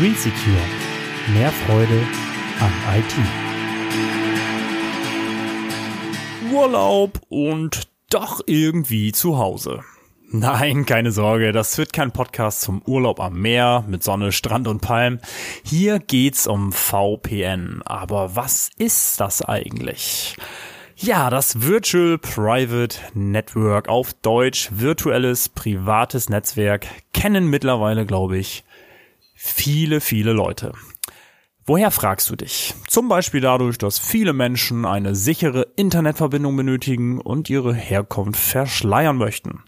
Green Secure. Mehr Freude an IT. Urlaub und doch irgendwie zu Hause. Nein, keine Sorge, das wird kein Podcast zum Urlaub am Meer mit Sonne, Strand und Palm. Hier geht's um VPN. Aber was ist das eigentlich? Ja, das Virtual Private Network auf Deutsch, virtuelles privates Netzwerk, kennen mittlerweile, glaube ich, viele, viele Leute. Woher fragst du dich? Zum Beispiel dadurch, dass viele Menschen eine sichere Internetverbindung benötigen und ihre Herkunft verschleiern möchten.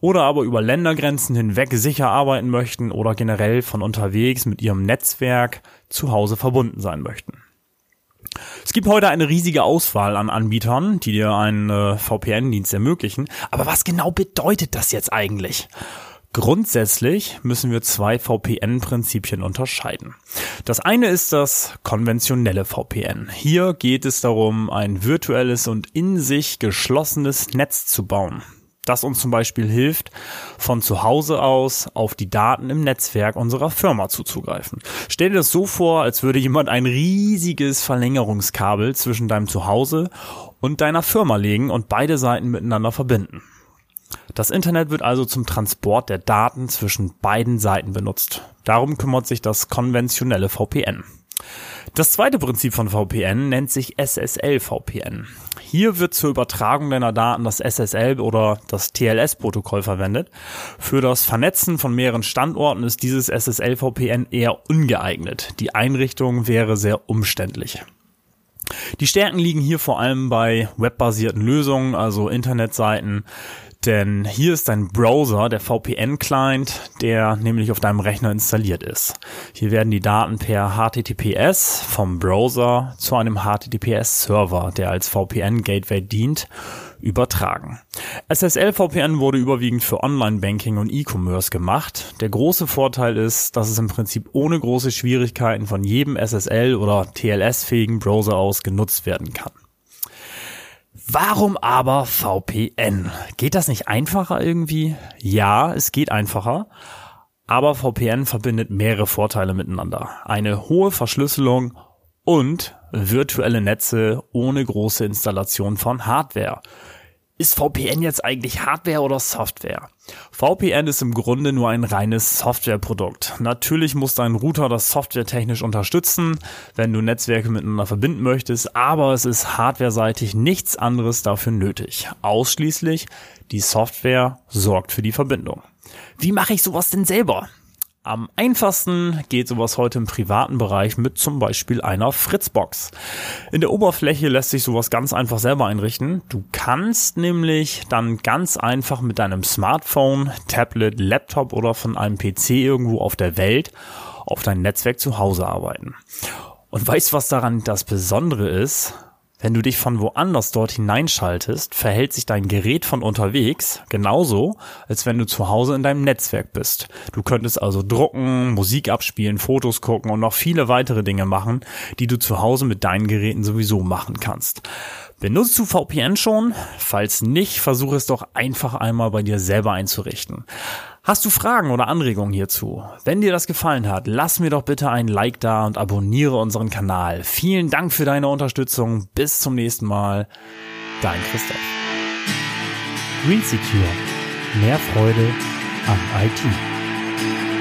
Oder aber über Ländergrenzen hinweg sicher arbeiten möchten oder generell von unterwegs mit ihrem Netzwerk zu Hause verbunden sein möchten. Es gibt heute eine riesige Auswahl an Anbietern, die dir einen äh, VPN-Dienst ermöglichen. Aber was genau bedeutet das jetzt eigentlich? Grundsätzlich müssen wir zwei VPN-Prinzipien unterscheiden. Das eine ist das konventionelle VPN. Hier geht es darum, ein virtuelles und in sich geschlossenes Netz zu bauen das uns zum Beispiel hilft, von zu Hause aus auf die Daten im Netzwerk unserer Firma zuzugreifen. Stell dir das so vor, als würde jemand ein riesiges Verlängerungskabel zwischen deinem Zuhause und deiner Firma legen und beide Seiten miteinander verbinden. Das Internet wird also zum Transport der Daten zwischen beiden Seiten benutzt. Darum kümmert sich das konventionelle VPN. Das zweite Prinzip von VPN nennt sich SSL-VPN. Hier wird zur Übertragung deiner Daten das SSL oder das TLS-Protokoll verwendet. Für das Vernetzen von mehreren Standorten ist dieses SSL-VPN eher ungeeignet. Die Einrichtung wäre sehr umständlich. Die Stärken liegen hier vor allem bei webbasierten Lösungen, also Internetseiten, denn hier ist ein Browser, der VPN-Client, der nämlich auf deinem Rechner installiert ist. Hier werden die Daten per HTTPS vom Browser zu einem HTTPS-Server, der als VPN-Gateway dient, übertragen. SSL-VPN wurde überwiegend für Online-Banking und E-Commerce gemacht. Der große Vorteil ist, dass es im Prinzip ohne große Schwierigkeiten von jedem SSL- oder TLS-fähigen Browser aus genutzt werden kann. Warum aber VPN? Geht das nicht einfacher irgendwie? Ja, es geht einfacher. Aber VPN verbindet mehrere Vorteile miteinander. Eine hohe Verschlüsselung und virtuelle Netze ohne große Installation von Hardware. Ist VPN jetzt eigentlich Hardware oder Software? VPN ist im Grunde nur ein reines Softwareprodukt. Natürlich muss dein Router das softwaretechnisch unterstützen, wenn du Netzwerke miteinander verbinden möchtest, aber es ist hardwareseitig nichts anderes dafür nötig. Ausschließlich die Software sorgt für die Verbindung. Wie mache ich sowas denn selber? Am einfachsten geht sowas heute im privaten Bereich mit zum Beispiel einer Fritzbox. In der Oberfläche lässt sich sowas ganz einfach selber einrichten. Du kannst nämlich dann ganz einfach mit deinem Smartphone, Tablet, Laptop oder von einem PC irgendwo auf der Welt auf dein Netzwerk zu Hause arbeiten. Und weißt was daran das Besondere ist? Wenn du dich von woanders dort hineinschaltest, verhält sich dein Gerät von unterwegs genauso, als wenn du zu Hause in deinem Netzwerk bist. Du könntest also drucken, Musik abspielen, Fotos gucken und noch viele weitere Dinge machen, die du zu Hause mit deinen Geräten sowieso machen kannst. Benutzt du VPN schon? Falls nicht, versuche es doch einfach einmal bei dir selber einzurichten. Hast du Fragen oder Anregungen hierzu? Wenn dir das gefallen hat, lass mir doch bitte ein Like da und abonniere unseren Kanal. Vielen Dank für deine Unterstützung. Bis zum nächsten Mal. Dein Christoph. Green Secure. Mehr Freude an IT.